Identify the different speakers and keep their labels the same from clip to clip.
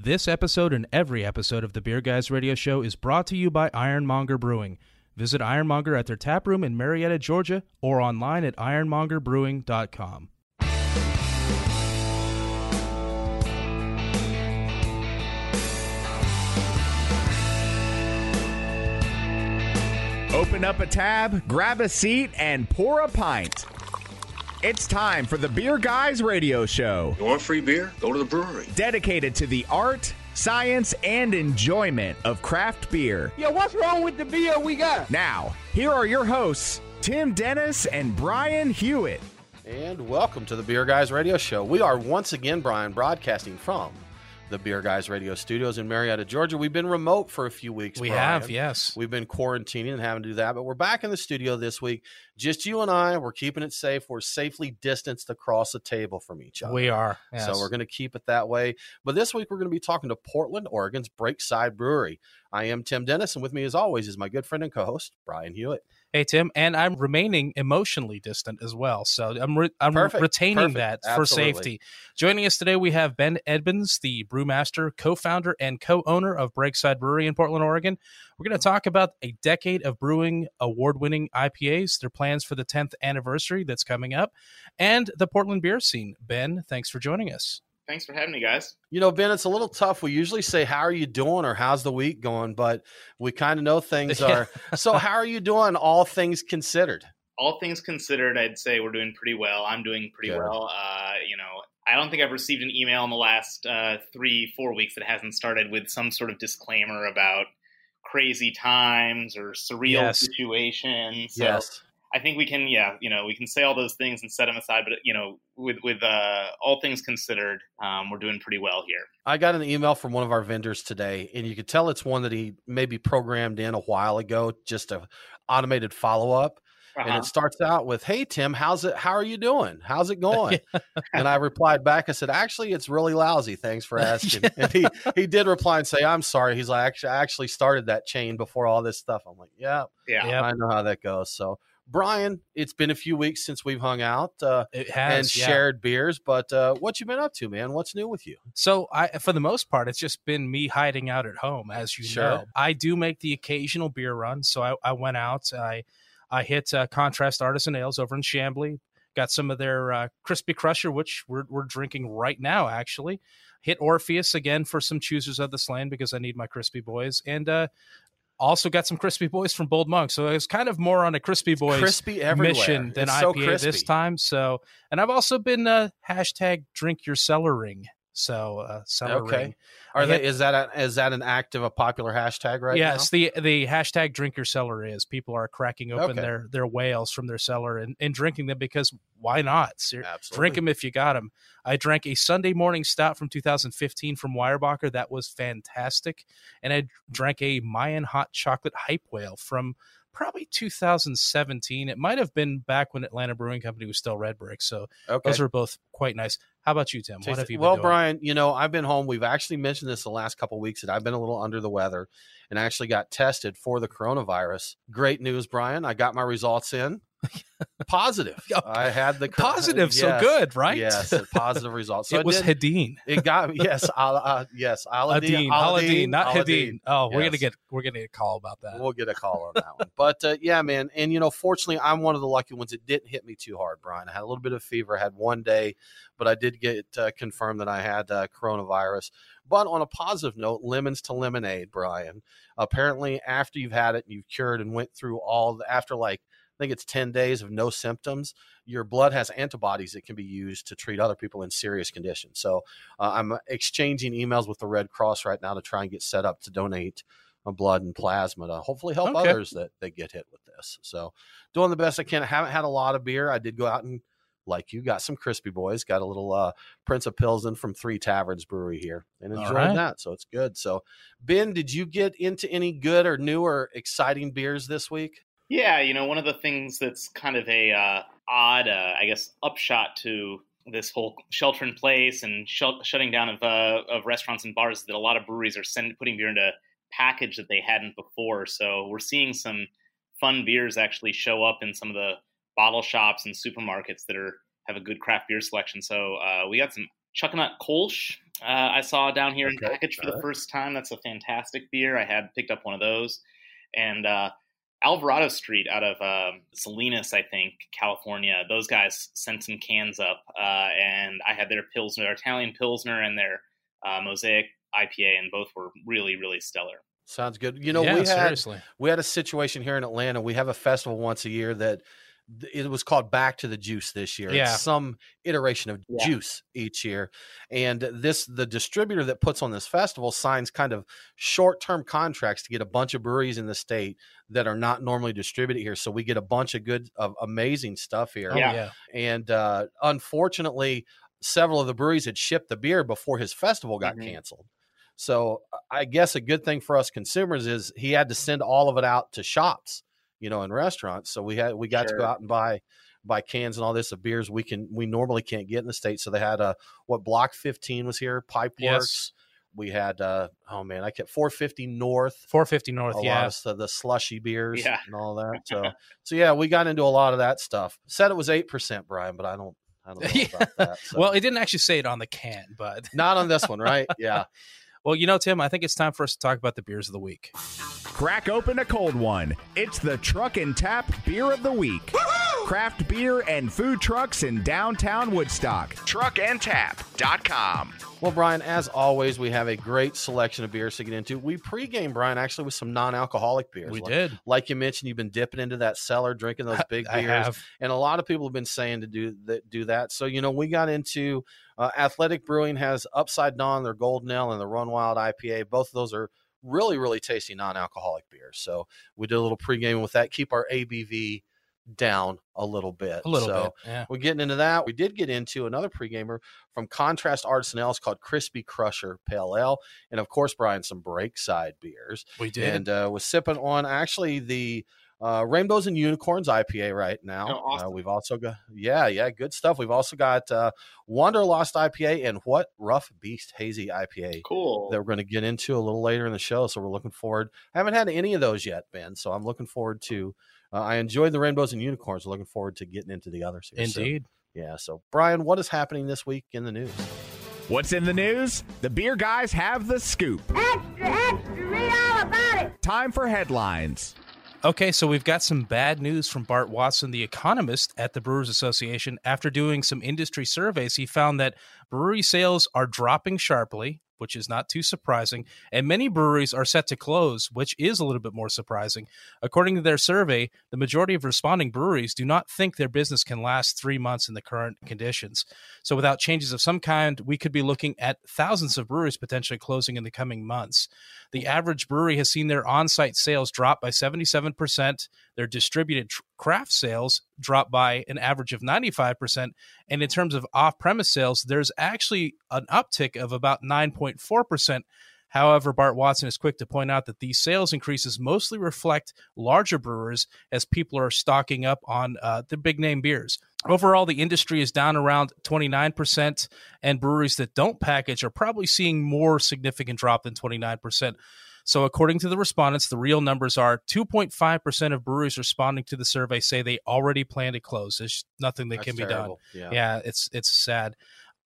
Speaker 1: This episode and every episode of the Beer Guys Radio Show is brought to you by Ironmonger Brewing. Visit Ironmonger at their tap room in Marietta, Georgia, or online at ironmongerbrewing.com.
Speaker 2: Open up a tab, grab a seat, and pour a pint. It's time for the Beer Guys Radio Show,
Speaker 3: You want free beer? Go to the brewery.
Speaker 2: dedicated to the art, science, and enjoyment of craft beer.
Speaker 4: Yo, what's wrong with the beer we got?
Speaker 2: Now, here are your hosts, Tim Dennis and Brian Hewitt.
Speaker 5: And welcome to the Beer Guys Radio Show. We are once again, Brian, broadcasting from the Beer Guys Radio Studios in Marietta, Georgia. We've been remote for a few weeks.
Speaker 1: We
Speaker 5: Brian.
Speaker 1: have, yes.
Speaker 5: We've been quarantining and having to do that, but we're back in the studio this week. Just you and I. We're keeping it safe. We're safely distanced across the table from each other.
Speaker 1: We are. Yes.
Speaker 5: So we're going to keep it that way. But this week we're going to be talking to Portland, Oregon's Breakside Brewery. I am Tim Dennis, and with me, as always, is my good friend and co-host Brian Hewitt.
Speaker 1: Hey Tim, and I'm remaining emotionally distant as well, so I'm re- I'm
Speaker 5: Perfect,
Speaker 1: retaining
Speaker 5: perfect,
Speaker 1: that for
Speaker 5: absolutely.
Speaker 1: safety. Joining us today, we have Ben Edmunds, the brewmaster, co-founder, and co-owner of Breakside Brewery in Portland, Oregon. We're going to talk about a decade of brewing award-winning IPAs, their plans for the 10th anniversary that's coming up, and the Portland beer scene. Ben, thanks for joining us.
Speaker 6: Thanks for having me, guys.
Speaker 5: You know, Ben, it's a little tough. We usually say, How are you doing? or How's the week going? But we kind of know things are. so, how are you doing, all things considered?
Speaker 6: All things considered, I'd say we're doing pretty well. I'm doing pretty
Speaker 5: Good.
Speaker 6: well. Uh, you know, I don't think I've received an email in the last uh, three, four weeks that hasn't started with some sort of disclaimer about crazy times or surreal
Speaker 1: Yes.
Speaker 6: situations. So
Speaker 5: yes.
Speaker 6: I think we can, yeah, you know, we can say all those things and set them aside. But you know, with with uh, all things considered, um, we're doing pretty well here.
Speaker 5: I got an email from one of our vendors today, and you could tell it's one that he maybe programmed in a while ago, just a automated follow up. and
Speaker 6: Uh-huh.
Speaker 5: it starts out with hey tim how's it how are you doing how's it going and i replied back i said actually it's really lousy thanks for asking and he he did reply and say i'm sorry he's like actually i actually started that chain before all this stuff i'm like yeah
Speaker 6: yeah.
Speaker 1: Yep.
Speaker 5: i know how that goes so brian it's been a few weeks since we've hung out uh,
Speaker 1: It
Speaker 5: and
Speaker 1: has yeah.
Speaker 5: shared beers but uh, what you been up to man what's new with you
Speaker 1: So I, for the most part, it's just been me hiding out at home, as you
Speaker 5: Sure.
Speaker 1: know. I do make the occasional beer run, so I, I went out. I I hit uh, Contrast Artisan Ales over in Chamblee. Got some of their uh, Crispy Crusher, which we're we're drinking right now. Actually, hit Orpheus again for some choosers of the slain because I need my crispy boys, and uh, also got some crispy boys from Bold Monk. So it was kind of more on a crispy boys
Speaker 5: crispy everywhere
Speaker 1: mission than
Speaker 5: it's
Speaker 1: IPA
Speaker 5: so
Speaker 1: this time. So, and I've also been uh, hashtag drink your cellaring. So, uh, cellaring.
Speaker 5: Okay. are
Speaker 1: I
Speaker 5: they is that a, is that an active a popular hashtag right
Speaker 1: yes, the the hashtag drink your cellar is people are cracking open
Speaker 5: Okay.
Speaker 1: their their whales from their cellar and, and drinking them because why not?
Speaker 5: Absolutely.
Speaker 1: Drink them if you got them. I drank a Sunday morning stout from 2015 from Weyerbacher. That was fantastic. And I drank a Mayan hot chocolate hype whale from probably 2017. It might have been back when Atlanta Brewing Company was still Red Brick. So
Speaker 5: okay
Speaker 1: those are both quite nice. How about you, Tim? What have you been doing?
Speaker 5: well,
Speaker 1: doing?
Speaker 5: Brian, you know, I've been home. We've actually mentioned this the last couple of weeks that I've been a little under the weather and actually got tested for the coronavirus. Great news, Brian. I got my results in. Positive. I had the
Speaker 1: Positive, so good, right?
Speaker 5: Yes, positive results. So
Speaker 1: it was
Speaker 5: did-
Speaker 1: Hadeen.
Speaker 5: it got yes, uh, yes, Aladeen,
Speaker 1: Hadeen, Aladeen, not. Hadeen. Oh, we're gonna get we're gonna get a call about that.
Speaker 5: We'll get a call on that one. But uh, yeah, man. And, you know, fortunately, I'm one of the lucky ones. It didn't hit me too hard, Brian. I had a little bit of fever. I had one day, but I did get uh, confirmed that I had uh, coronavirus. But on a positive note, lemons to lemonade, Brian. Apparently, after you've had it and you've cured and went through all the, after like, I think it's 10 days of no symptoms, your blood has antibodies that can be used to treat other people in serious conditions. So uh, I'm exchanging emails with the Red Cross right now to try and get set up to donate uh, blood and plasma to hopefully help
Speaker 1: Okay.
Speaker 5: others that, that get hit with this. So doing the best I can. I haven't had a lot of beer. I did go out and like you, got some crispy boys, got a little uh, Prince of Pilsen from Three Taverns Brewery here, and enjoyed
Speaker 1: right.
Speaker 5: that. So it's good. So Ben, did you get into any good or new or exciting beers this week?
Speaker 6: Yeah, you know, one of the things that's kind of a uh, odd, uh, I guess, upshot to this whole shelter in place and shut shutting down of uh, of restaurants and bars is that a lot of breweries are sending putting beer into package that they hadn't before. So we're seeing some fun beers actually show up in some of the bottle shops and supermarkets that are have a good craft beer selection. So uh, we got some Chuckanut Kolsch. Uh, I saw down here in package for the first time. That's a fantastic beer. I had picked up one of those, and uh, Alvarado Street out of um Salinas, I think, California. Those guys sent some cans up, uh, and I had their pilsner, their Italian pilsner, and their uh, Mosaic IPA, and both were really, really stellar.
Speaker 5: Sounds good. You know,
Speaker 1: yeah,
Speaker 5: we had
Speaker 1: seriously.
Speaker 5: we had a situation here in Atlanta. We have a festival once a year that th- it was called Back to the Juice this year.
Speaker 1: Yeah.
Speaker 5: It's some iteration of
Speaker 6: Yeah.
Speaker 5: juice each year. And this the distributor that puts on this festival signs kind of short-term contracts to get a bunch of breweries in the state that are not normally distributed here. So we get a bunch of good of amazing stuff here.
Speaker 1: Oh,
Speaker 6: Yeah.
Speaker 1: yeah.
Speaker 5: And uh unfortunately, several of the breweries had shipped the beer before his festival got
Speaker 6: Mhm.
Speaker 5: canceled. So I guess a good thing for us consumers is he had to send all of it out to shops, you know, in restaurants. So we had we got to go out and buy buy cans and all this of beers we can we normally can't get in the states. So they had a what Block 15 was here, Pipeworks.
Speaker 1: Yes.
Speaker 5: We had uh oh man, I kept 450 North.
Speaker 1: 450 North.
Speaker 5: A lot
Speaker 1: Yeah.
Speaker 5: of the, the slushy beers
Speaker 6: Yeah.
Speaker 5: and all that. So so yeah, we got into a lot of that stuff. Said it was eight percent, Brian, but I don't I don't know
Speaker 1: Yeah.
Speaker 5: about that. So.
Speaker 1: Well, it didn't actually say it on the can, but
Speaker 5: not on this one, right? Yeah.
Speaker 1: Well, you know, Tim, I think it's time for us to talk about the beers of the week.
Speaker 2: Crack open a cold one. It's the Truck and Tap Beer of the Week. Craft beer and food trucks in downtown Woodstock. Truckandtap.com.
Speaker 5: Well, Brian, as always, we have a great selection of beers to get into. We pregame, Brian, actually with some non-alcoholic beers.
Speaker 1: We
Speaker 5: like,
Speaker 1: did.
Speaker 5: Like you mentioned, you've been dipping into that cellar, drinking those big
Speaker 1: I
Speaker 5: beers,
Speaker 1: have.
Speaker 5: and a lot of people have been saying to do that. Do that. So you know, we got into uh, Athletic Brewing has Upside Down, their Golden Ale, and the Run Wild IPA. Both of those are really, really tasty non-alcoholic beers. So we did a little pregame with that. Keep our ABV down a little bit.
Speaker 1: A little
Speaker 5: So,
Speaker 1: bit. Yeah.
Speaker 5: we're getting into that. We did get into another pregamer from Contrast Artisan Ales called Crispy Crusher Pale Ale. And of course, Brian, some Breakside beers.
Speaker 1: We did.
Speaker 5: And uh, was sipping on actually the uh, Rainbows and Unicorns IPA right now.
Speaker 6: Oh, awesome.
Speaker 5: uh, we've also got, yeah, yeah, good stuff. We've also got uh, Wanderlust IPA and What Rough Beast Hazy IPA
Speaker 6: Cool.
Speaker 5: that we're going to get into a little later in the show. So we're looking forward. I haven't had any of those yet, Ben. So I'm looking forward to. Uh, I enjoyed the rainbows and unicorns. Looking forward to getting into the others. Here. So,
Speaker 1: Indeed.
Speaker 5: yeah. So Brian, what is happening this week in the news?
Speaker 2: What's in the news? The beer guys have the scoop.
Speaker 7: Extra, extra, read all about it.
Speaker 2: Time for headlines.
Speaker 1: Okay, so we've got some bad news from Bart Watson, the economist at the Brewers Association. After doing some industry surveys, he found that brewery sales are dropping sharply, which is not too surprising, and many breweries are set to close, which is a little bit more surprising. According to their survey, the majority of responding breweries do not think their business can last three months in the current conditions. So, without changes of some kind, we could be looking at thousands of breweries potentially closing in the coming months. The average brewery has seen their on site sales drop by 77%, their distributed tr- craft sales drop by an average of 95%. And in terms of off premise sales, there's actually an uptick of about 9.4%. However, Bart Watson is quick to point out that these sales increases mostly reflect larger brewers as people are stocking up on uh, the big name beers. Overall, the industry is down around 29%, and breweries that don't package are probably seeing more significant drop than 29%. So, according to the respondents, the real numbers are 2.5% of breweries responding to the survey say they already plan to close. There's nothing that
Speaker 5: That's
Speaker 1: can be done.
Speaker 5: Yeah.
Speaker 1: Yeah, it's it's sad.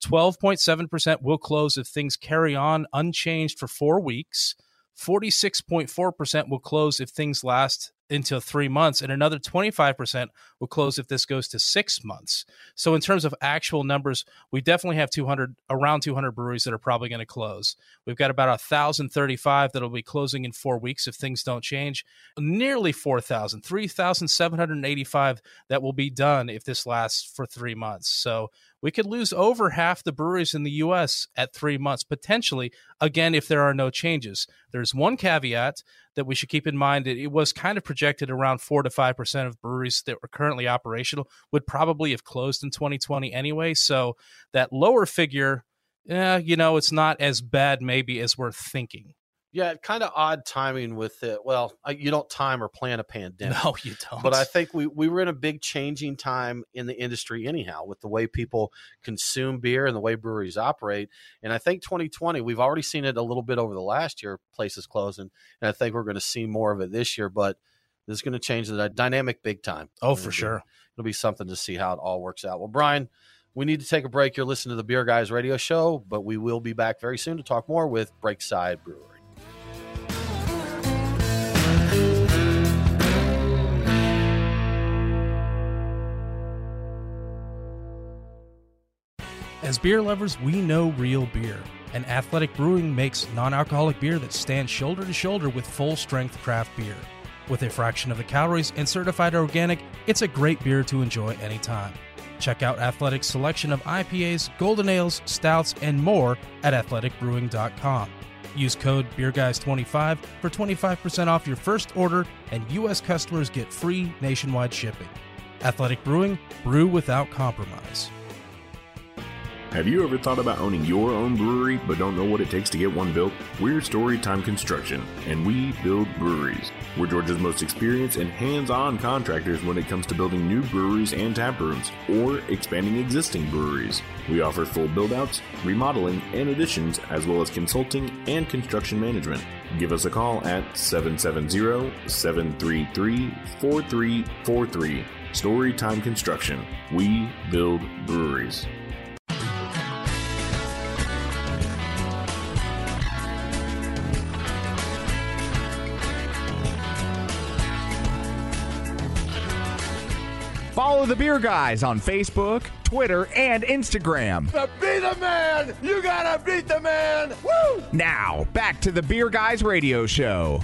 Speaker 1: 12.7% will close if things carry on unchanged for 4 weeks. 46.4% will close if things last until 3 months and another 25% will close if this goes to 6 months. So in terms of actual numbers, we definitely have 200 around 200 breweries that are probably going to close. We've got about 1035 that'll be closing in 4 weeks if things don't change. Nearly 4000, 3785 that will be done if this lasts for 3 months. So we could lose over half the breweries in the US at three months, potentially, again, if there are no changes. There's one caveat that we should keep in mind that it was kind of projected around four to five percent of breweries that were currently operational would probably have closed in 2020 anyway. So that lower figure, yeah, you know, it's not as bad maybe as we're thinking.
Speaker 5: Yeah, kind of odd timing with it. Well, you don't time or plan a pandemic.
Speaker 1: No, you don't.
Speaker 5: But I think we, we were in a big changing time in the industry, anyhow, with the way people consume beer and the way breweries operate. And I think 2020, we've already seen it a little bit over the last year, places closing. And I think we're going to see more of it this year. But this is going to change the dynamic big time.
Speaker 1: Oh, for sure.
Speaker 5: It'll be something to see how it all works out. Well, Brian, we need to take a break. You're listening to the Beer Guys radio show, but we will be back very soon to talk more with Breakside Brewery.
Speaker 1: As beer lovers, we know real beer, and Athletic Brewing makes non alcoholic beer that stands shoulder to shoulder with full strength craft beer. With a fraction of the calories and certified organic, it's a great beer to enjoy anytime. Check out Athletic's selection of IPAs, golden ales, stouts, and more at athleticbrewing.com. Use code BeerGuys25 for 25% off your first order, and U.S. customers get free nationwide shipping. Athletic Brewing, brew without compromise.
Speaker 8: Have you ever thought about owning your own brewery but don't know what it takes to get one built? We're Storytime Construction, and we build breweries. We're Georgia's most experienced and hands on contractors when it comes to building new breweries and tap rooms, or expanding existing breweries. We offer full build outs, remodeling, and additions, as well as consulting and construction management. Give us a call at 770 733 4343. Storytime Construction. We build breweries.
Speaker 2: Follow the Beer Guys on Facebook, Twitter, and Instagram.
Speaker 4: To be the man, you gotta beat the man. Woo!
Speaker 2: Now, back to the Beer Guys radio show.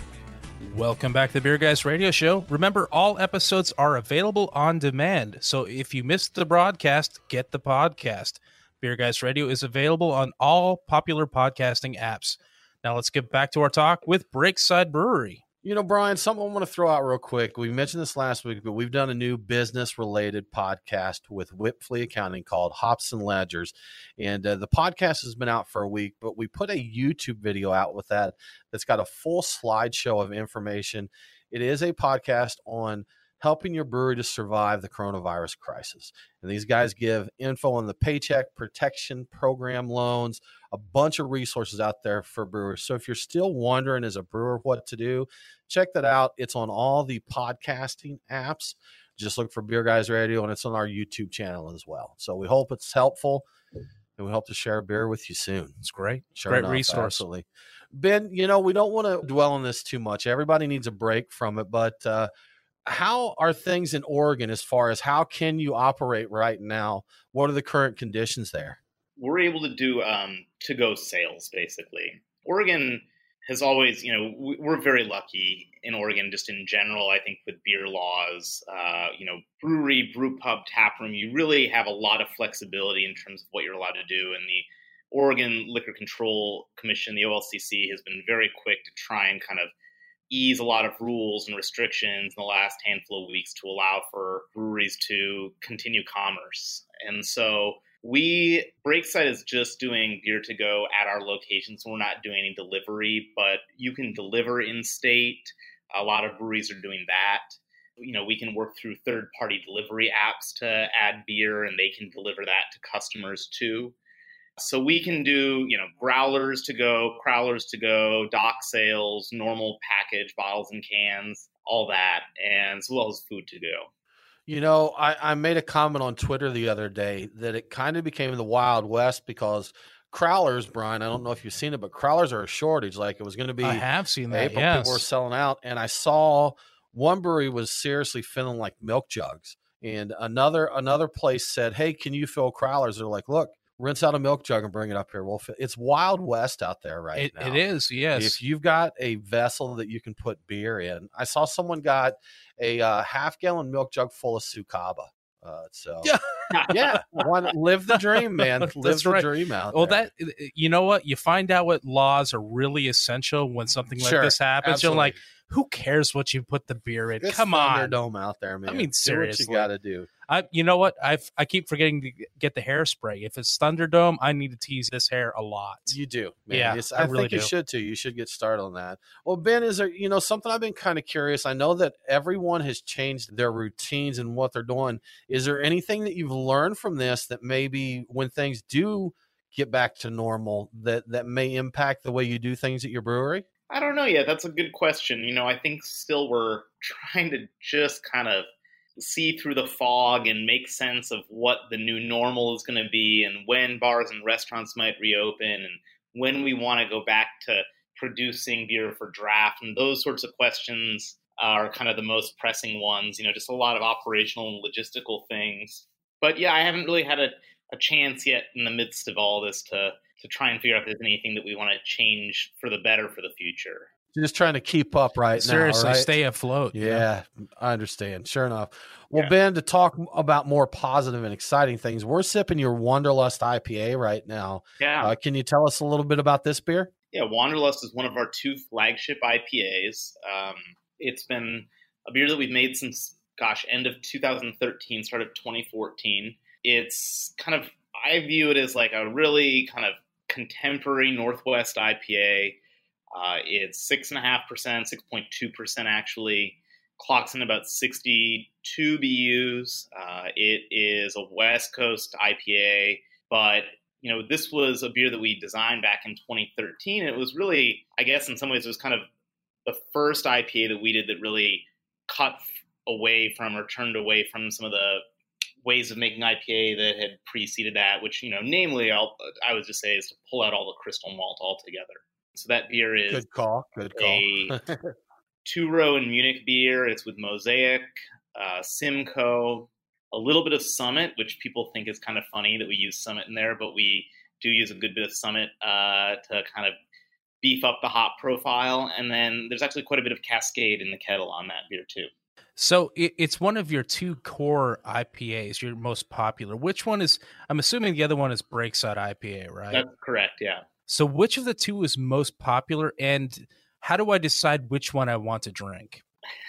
Speaker 1: Welcome back to the Beer Guys Radio Show. Remember, all episodes are available on demand. So if you missed the broadcast, get the podcast. Beer Guys Radio is available on all popular podcasting apps. Now let's get back to our talk with Breakside Brewery.
Speaker 5: You know, Brian, something I want to throw out real quick. We mentioned this last week, but we've done a new business related podcast with Whipflea Accounting called Hops and Ledgers. And uh, the podcast has been out for a week, but we put a YouTube video out with that that's got a full slideshow of information. It is a podcast on helping your brewery to survive the coronavirus crisis. And these guys give info on the Paycheck Protection Program loans, a bunch of resources out there for brewers. So if you're still wondering as a brewer what to do, check that out. It's on all the podcasting apps. Just look for Beer Guys Radio and it's on our YouTube channel as well. So we hope it's helpful and we hope to share beer with you soon.
Speaker 1: It's great.
Speaker 5: Sure
Speaker 1: great
Speaker 5: enough,
Speaker 1: resource.
Speaker 5: Absolutely. Ben, you know, we don't want to dwell on this too much. Everybody needs a break from it, but uh, how are things in Oregon as far as how can you operate right now? What are the current conditions there?
Speaker 6: We're able to do um, to go sales basically. Oregon has always, you know, we- we're very lucky in Oregon just in general. I think with beer laws, uh, you know, brewery, brew pub, tap room, you really have a lot of flexibility in terms of what you're allowed to do. And the Oregon Liquor Control Commission, the OLCC, has been very quick to try and kind of ease a lot of rules and restrictions in the last handful of weeks to allow for breweries to continue commerce. And so we Breakside is just doing beer to go at our locations. We're not doing any delivery, but you can deliver in state. A lot of breweries are doing that. You know, we can work through third party delivery apps to add beer and they can deliver that to customers too. So we can do, you know, growlers to go, crowlers to go, dock sales, normal package, bottles and cans, all that, and as well as food to go.
Speaker 5: You know, I, I made a comment on Twitter the other day that it kind of became the Wild West because crowlers, Brian, I don't know if you've seen it, but crowlers are a shortage. Like it was going to be
Speaker 1: I have seen that.
Speaker 5: April,
Speaker 1: yes.
Speaker 5: people were selling out, and I saw one brewery was seriously filling like milk jugs, and another another place said, "Hey, can you fill crowlers?" They're like, "Look, rinse out a milk jug and bring it up here. We'll. It's Wild West out there right
Speaker 1: It,
Speaker 5: now.
Speaker 1: it is. Yes.
Speaker 5: If you've got a vessel that you can put beer in, I saw someone got a uh, half gallon milk jug full of Sucaba. Uh, so
Speaker 1: Yeah.
Speaker 5: yeah, why live the dream, man. Live
Speaker 1: That's
Speaker 5: the
Speaker 1: right.
Speaker 5: dream out.
Speaker 1: well,
Speaker 5: there.
Speaker 1: that you know what you find out what laws are really essential when something like
Speaker 5: Sure,
Speaker 1: this happens. You're like, who cares what you put the beer in?
Speaker 5: It's
Speaker 1: Come on.
Speaker 5: Thunderdome out there, man.
Speaker 1: I mean,
Speaker 5: Do what
Speaker 1: seriously.
Speaker 5: you got to do.
Speaker 1: I, you know what? I I keep forgetting to get the hairspray. If it's Thunderdome, I need to tease this hair a lot.
Speaker 5: You do, man.
Speaker 1: Yeah,
Speaker 5: Yes,
Speaker 1: I
Speaker 5: I,
Speaker 1: really
Speaker 5: think you should too. You should get started on that. Well, Ben, is there you know something I've been kind of curious? I know that everyone has changed their routines and what they're doing. Is there anything that you've learned from this that maybe when things do get back to normal that that may impact the way you do things at your brewery?
Speaker 6: I don't know yet. That's a good question. You know, I think still we're trying to just kind of see through the fog and make sense of what the new normal is going to be and when bars and restaurants might reopen and when we want to go back to producing beer for draft and those sorts of questions are kind of the most pressing ones you know just a lot of operational and logistical things but yeah i haven't really had a, a chance yet in the midst of all this to to try and figure out if there's anything that we want to change for the better for the future
Speaker 5: You're just trying to keep up right
Speaker 1: Seriously,
Speaker 5: now. right?
Speaker 1: stay afloat. you know?
Speaker 5: Yeah, I understand. Sure enough. Well,
Speaker 6: Yeah.
Speaker 5: Ben, to talk about more positive and exciting things, we're sipping your Wanderlust IPA right now.
Speaker 6: yeah
Speaker 5: Uh, can you tell us a little bit about this beer?
Speaker 6: Yeah, Wanderlust is one of our two flagship IPAs. Um, it's been a beer that we've made since, gosh, end of 2013, start of 2014. It's kind of, I view it as like a really kind of contemporary Northwest IPA. Uh, it's 6.5%, 6.2% actually. Clocks in about 62 BUs. Uh, it is a West Coast IPA, but you know, this was a beer that we designed back in 2013. It was really, I guess, in some ways, it was kind of the first IPA that we did that really cut away from or turned away from some of the ways of making IPA that had preceded that, which, you know, namely, I'll, I would just say is to pull out all the crystal malt altogether. So that beer is
Speaker 5: Good call. Good call.
Speaker 6: a two row in Munich beer. It's with Mosaic, uh, Simcoe, a little bit of Summit, which people think is kind of funny that we use Summit in there, but we do use a good bit of Summit uh, to kind of beef up the hop profile. And then there's actually quite a bit of Cascade in the kettle on that beer too.
Speaker 1: So it, it's one of your two core IPAs, your most popular. Which one is? I'm assuming the other one is Breakside IPA, right?
Speaker 6: That's correct. Yeah.
Speaker 1: so which of the two is most popular, and how do I decide which one I want to drink?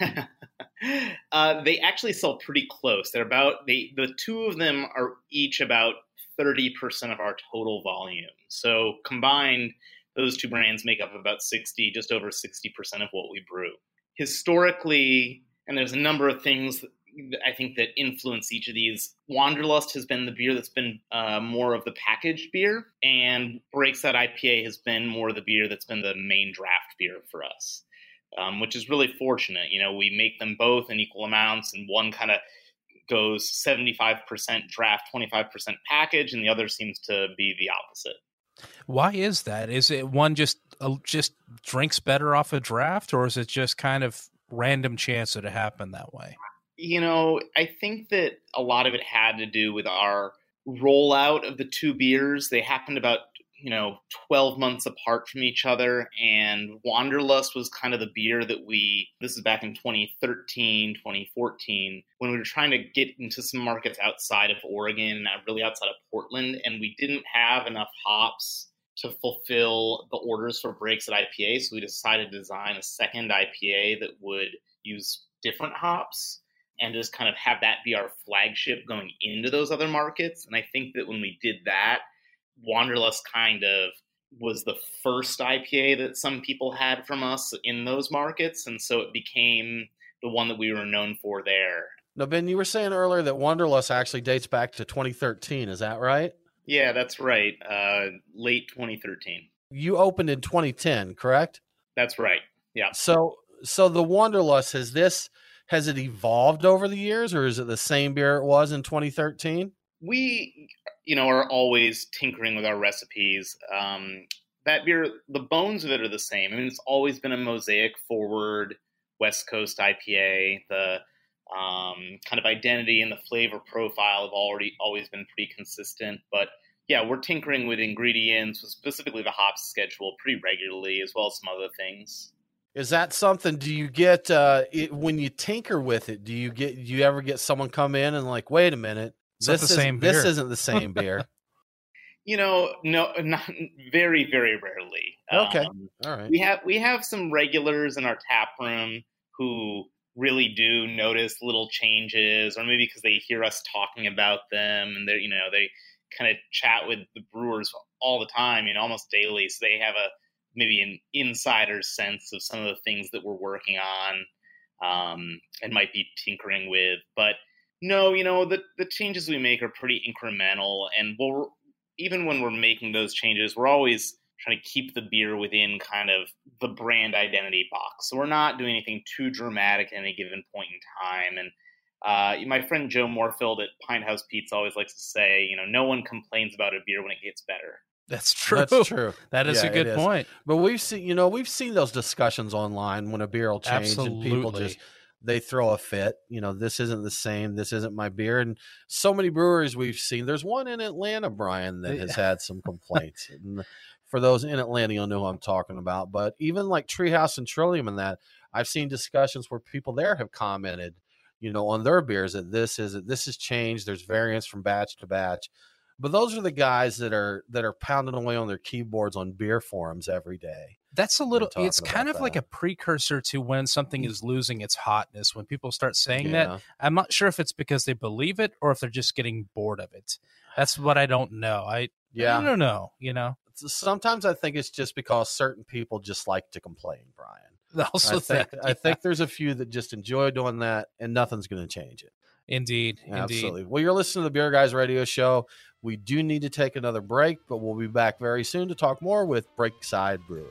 Speaker 6: uh, they actually sell pretty close. They're about they the two of them are each about thirty percent of our total volume. So combined, those two brands make up about sixty, just over sixty percent of what we brew. Historically, and there's a number of things that I think that influence each of these. Wanderlust has been the beer that's been uh, more of the packaged beer, and Breakside IPA has been more of the beer that's been the main draft beer for us um, which is really fortunate. You know, we make them both in equal amounts, and one kind of goes 75% draft, 25% package, and the other seems to be the opposite.
Speaker 1: Why is that? Is it one just uh, just drinks better off a draft, or is it just kind of random chance that it happened that way?
Speaker 6: You know, I think that a lot of it had to do with our rollout of the two beers. They happened about you know 12 months apart from each other and wanderlust was kind of the beer that we this is back in 2013 2014 when we were trying to get into some markets outside of oregon and really outside of portland and we didn't have enough hops to fulfill the orders for Breakside IPA so we decided to design a second ipa that would use different hops and just kind of have that be our flagship going into those other markets and i think that when we did that Wanderlust kind of was the first IPA that some people had from us in those markets, and so it became the one that we were known for there.
Speaker 5: Now, Ben, you were saying earlier that Wanderlust actually dates back to 2013. Is that right?
Speaker 6: Yeah, that's right. Uh, late 2013.
Speaker 5: You opened in 2010, correct?
Speaker 6: That's right. Yeah.
Speaker 5: So, so the Wanderlust has this has it evolved over the years, or is it the same beer it was in 2013?
Speaker 6: We, you know, are always tinkering with our recipes. Um, that beer, the bones of it are the same. I mean, it's always been a mosaic forward West Coast IPA. The um, kind of identity and the flavor profile have already always been pretty consistent. But yeah, we're tinkering with ingredients, specifically the hops schedule, pretty regularly, as well as some other things.
Speaker 5: Is that something? Do you get uh, it, when you tinker with it? Do you get? Do you ever get someone come in and like, wait a minute,
Speaker 1: It's
Speaker 5: this
Speaker 1: the
Speaker 5: is-
Speaker 1: same
Speaker 5: This
Speaker 1: beer."
Speaker 5: isn't the same beer.
Speaker 6: You know, no, not very, very rarely.
Speaker 5: Okay,
Speaker 6: Um,
Speaker 5: all right.
Speaker 6: we have we have some regulars in our tap room who really do notice little changes, or maybe because they hear us talking about them, and they're you know they kind of chat with the brewers all the time, you know, almost daily, so they have a maybe an insider sense of some of the things that we're working on um, and might be tinkering with. But no, you know, the the changes we make are pretty incremental, and we'll even when we're making those changes, we're always trying to keep the beer within kind of the brand identity box. So we're not doing anything too dramatic at any given point in time. And uh, my friend Joe Moorfield at Pine House Pizza always likes to say, you know, no one complains about a beer when it gets better.
Speaker 1: That's true.
Speaker 5: That's true.
Speaker 1: That is
Speaker 5: Yeah,
Speaker 1: a good
Speaker 5: is.
Speaker 1: point.
Speaker 5: But we've seen, you know, we've seen those discussions online when a beer will change and people just they throw a fit. You know, this isn't the same. This isn't my beer. And so many breweries we've seen. There's one in Atlanta, Brian, that has had some complaints. For those in Atlanta, you'll know who I'm talking about. But even like Treehouse and Trillium and that, I've seen discussions where people there have commented, you know, on their beers that this is this has changed. There's variance from batch to batch. But those are the guys that are that are pounding away on their keyboards on beer forums every day.
Speaker 1: That's a little. It's kind of like a precursor to when something mm. is losing its hotness. When people start saying
Speaker 5: Yeah.
Speaker 1: that, I'm not sure if it's because they believe it or if they're just getting bored of it. That's what I don't know. I
Speaker 5: yeah.
Speaker 1: I don't know. You know,
Speaker 5: Sometimes I think it's just because certain people just like to complain, Brian.
Speaker 1: also
Speaker 5: I think,
Speaker 1: that,
Speaker 5: I think there's a few that just enjoy doing that, and nothing's going to change it.
Speaker 1: indeed, indeed.
Speaker 5: Well, you're listening to the Beer Guys Radio Show. We do need to take another break, but we'll be back very soon to talk more with Breakside Brewery.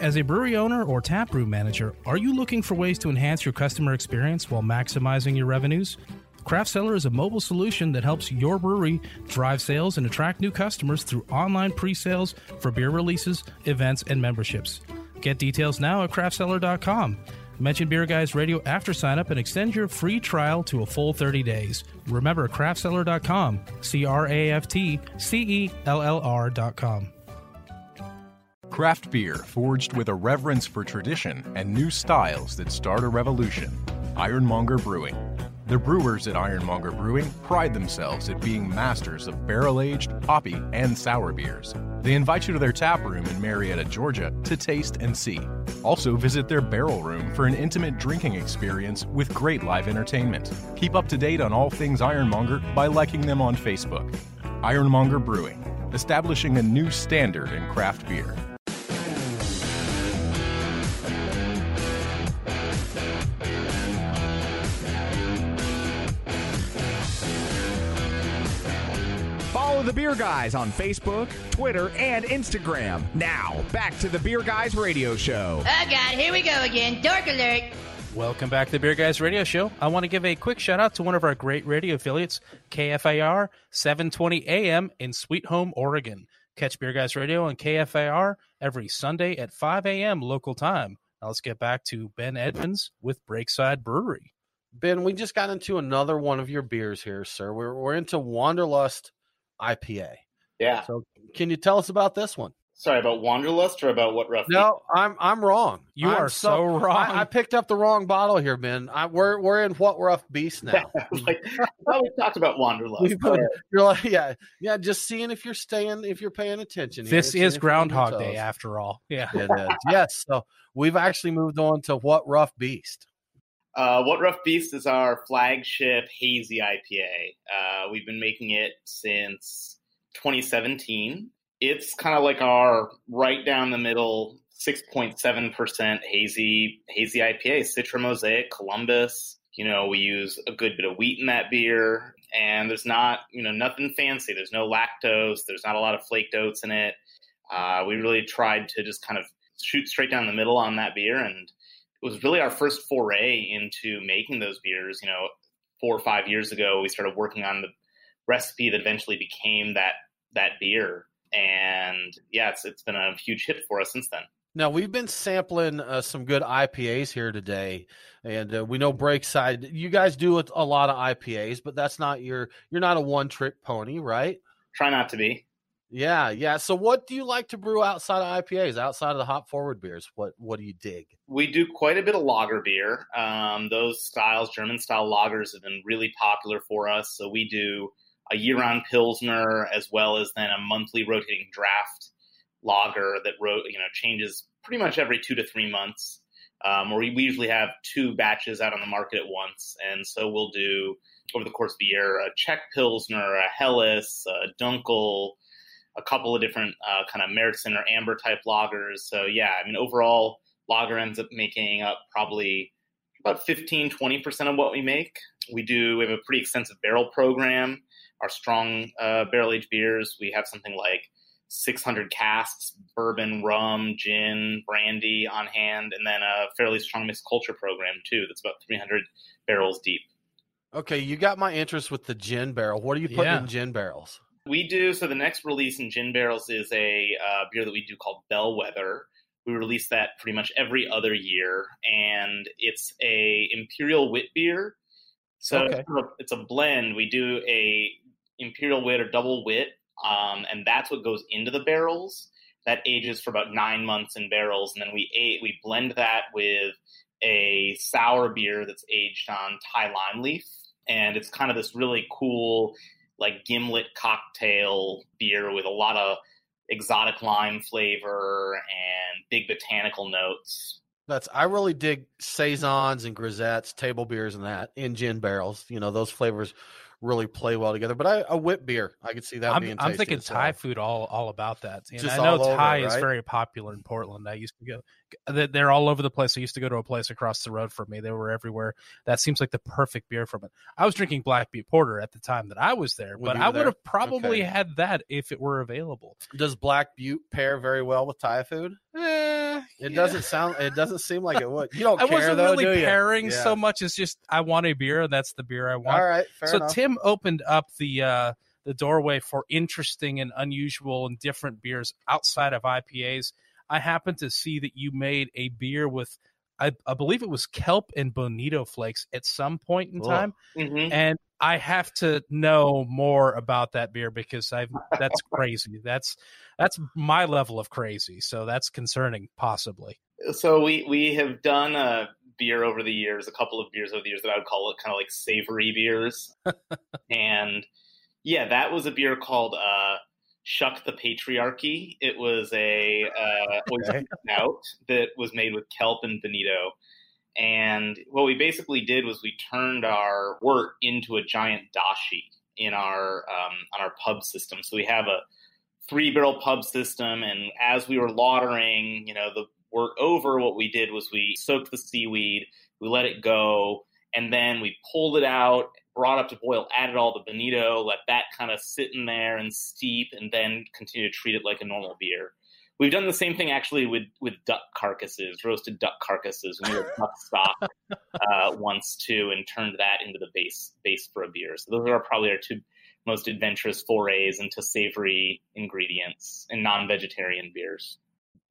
Speaker 1: As a brewery owner or taproom manager, are you looking for ways to enhance your customer experience while maximizing your revenues? Craft Cellar is a mobile solution that helps your brewery drive sales and attract new customers through online pre-sales for beer releases, events, and memberships. Get details now at craftcellar.com. Mention Beer Guys Radio after sign up and extend your free trial to a full 30 days. Remember craftcellar.com, C R A F T C E L L R.com.
Speaker 9: Craft beer forged with a reverence for tradition and new styles that start a revolution. Ironmonger Brewing. The brewers at Ironmonger Brewing pride themselves at being masters of barrel aged, hoppy, and sour beers. They invite you to their tap room in Marietta, Georgia to taste and see. Also, visit their barrel room for an intimate drinking experience with great live entertainment. Keep up to date on all things Ironmonger by liking them on Facebook. Ironmonger Brewing, establishing a new standard in craft beer.
Speaker 2: The Beer Guys on Facebook, Twitter, and Instagram. Now, back to the Beer Guys Radio Show.
Speaker 7: Oh God, here we go again. Dork alert.
Speaker 1: Welcome back to the Beer Guys Radio Show. I want to give a quick shout out to one of our great radio affiliates, KFIR 720 AM in Sweet Home, Oregon. Catch Beer Guys Radio on KFIR every Sunday at 5 a.m. local time. Now let's get back to Ben Edmunds with Breakside Brewery.
Speaker 5: Ben, we just got into another one of your beers here, sir. We're, we're into Wanderlust IPA.
Speaker 6: Yeah.
Speaker 5: So, can you tell us about this one?
Speaker 6: Sorry about Wanderlust or about what rough?
Speaker 5: No, I'm I'm wrong.
Speaker 1: You
Speaker 5: I'm
Speaker 1: are so wrong.
Speaker 5: I, I picked up the wrong bottle here, Ben. I, we're we're in what rough beast now.
Speaker 6: like, I thought we talked about Wanderlust.
Speaker 5: We put- you're like, yeah, yeah. Just seeing if you're staying, if you're paying attention. here,
Speaker 1: This
Speaker 5: seeing
Speaker 1: is
Speaker 5: if you're on your
Speaker 1: Groundhog Day, after all. Yeah.
Speaker 5: It is. yes. So we've actually moved on to what rough beast.
Speaker 6: Uh, what Rough Beast is our flagship hazy IPA. Uh, we've been making it since 2017. It's kind of like our right down the middle 6.7% hazy hazy IPA. Citra Mosaic, Columbus. You know, we use a good bit of wheat in that beer, and there's not, you know, nothing fancy. There's no lactose. There's not a lot of flaked oats in it. Uh, we really tried to just kind of shoot straight down the middle on that beer, and it was really our first foray into making those beers. You know, four or five years ago, we started working on the recipe that eventually became that that beer, and yeah, it's it's been a huge hit for us since then.
Speaker 5: Now we've been sampling uh, some good IPAs here today, and uh, we know Breakside. You guys do a, a lot of IPAs, but that's not your. You're not a one trick pony, right?
Speaker 6: Try not to be.
Speaker 5: Yeah, yeah. So, what do you like to brew outside of IPAs, outside of the hop forward beers? What What do you dig?
Speaker 6: We do quite a bit of lager beer. Um, those styles, German style lagers, have been really popular for us. So we do a year round pilsner as well as then a monthly rotating draft lager that ro- you know changes pretty much every two to three months. Um, we, we usually have two batches out on the market at once, and so we'll do over the course of the year a Czech pilsner, a Helles, a Dunkel a couple of different uh, kind of Märzen or amber type lagers. So yeah, I mean overall lager ends up making up probably about 15 20% of what we make. We do we have a pretty extensive barrel program. Our strong uh, barrel aged beers, we have something like 600 casks, bourbon, rum, gin, brandy on hand, and then a fairly strong mixed culture program too. That's about 300 barrels deep.
Speaker 5: Okay, you got my interest with the gin barrel. What are you putting
Speaker 1: Yeah.
Speaker 5: in gin barrels?
Speaker 6: We do so. The next release in Gin Barrels is a uh, beer that we do called Bellwether. We release that pretty much every other year, and it's a imperial wit beer. So
Speaker 5: Okay.
Speaker 6: it's, of- it's a blend. We do a imperial wit or double wit, um, and that's what goes into the barrels. That ages for about nine months in barrels, and then we ate, we blend that with a sour beer that's aged on Thai lime leaf, and it's kind of this really cool like gimlet cocktail beer with a lot of exotic lime flavor and big botanical notes.
Speaker 5: That's I really dig saisons and grisettes, table beers, and that in gin barrels. You know those flavors really play well together. But I, a whip beer, I could see that
Speaker 1: I'm,
Speaker 5: being.
Speaker 1: I'm thinking. Thai food all all about that. And
Speaker 5: Just
Speaker 1: I know
Speaker 5: over
Speaker 1: Thai
Speaker 5: it,
Speaker 1: is
Speaker 5: right?
Speaker 1: very popular in Portland. I used to go; they- they're all over the place. I used to go to a place across the road from me. They were everywhere. That seems like the perfect beer from it. I was drinking Black Butte Porter at the time that I was there,
Speaker 5: When
Speaker 1: but I would have probably
Speaker 5: Okay.
Speaker 1: had that if it were available.
Speaker 5: Does Black Butte pair very well with Thai food?
Speaker 1: Eh,
Speaker 5: It
Speaker 1: yeah.
Speaker 5: doesn't sound. It doesn't seem like it would. You don't
Speaker 1: I
Speaker 5: care
Speaker 1: wasn't
Speaker 5: though,
Speaker 1: really pairing
Speaker 5: Yeah.
Speaker 1: so much. It's just I want a beer, and that's the beer I want.
Speaker 5: All right, fair
Speaker 1: so
Speaker 5: enough.
Speaker 1: Tim opened up the uh, the doorway for interesting and unusual and different beers outside of IPAs. I happened to see that you made a beer with, I, I believe it was kelp and bonito flakes at some point in
Speaker 5: Cool.
Speaker 1: time,
Speaker 6: Mm-hmm.
Speaker 1: and I have to know more about that beer because I've that's crazy. That's that's my level of crazy. So that's concerning, possibly.
Speaker 6: So we we have done a beer over the years, a couple of beers over the years that I would call it kind of like savory beers, and yeah, that was a beer called uh, "Shuck the Patriarchy." It was a uh, oyster stout that was made with kelp and bonito. And what we basically did was we turned our wort into a giant dashi in our um, on our pub system. So we have a three barrel pub system, and as we were lautering, you know, the wort over, what we did was we soaked the seaweed, we let it go, and then we pulled it out, brought up to boil, added all the bonito, let that kind of sit in there and steep, and then continue to treat it like a normal beer. We've done the same thing actually with, with duck carcasses, roasted duck carcasses. We made a duck stock uh, once too, and turned that into the base base for a beer. So those are probably our two most adventurous forays into savory ingredients and non-vegetarian beers.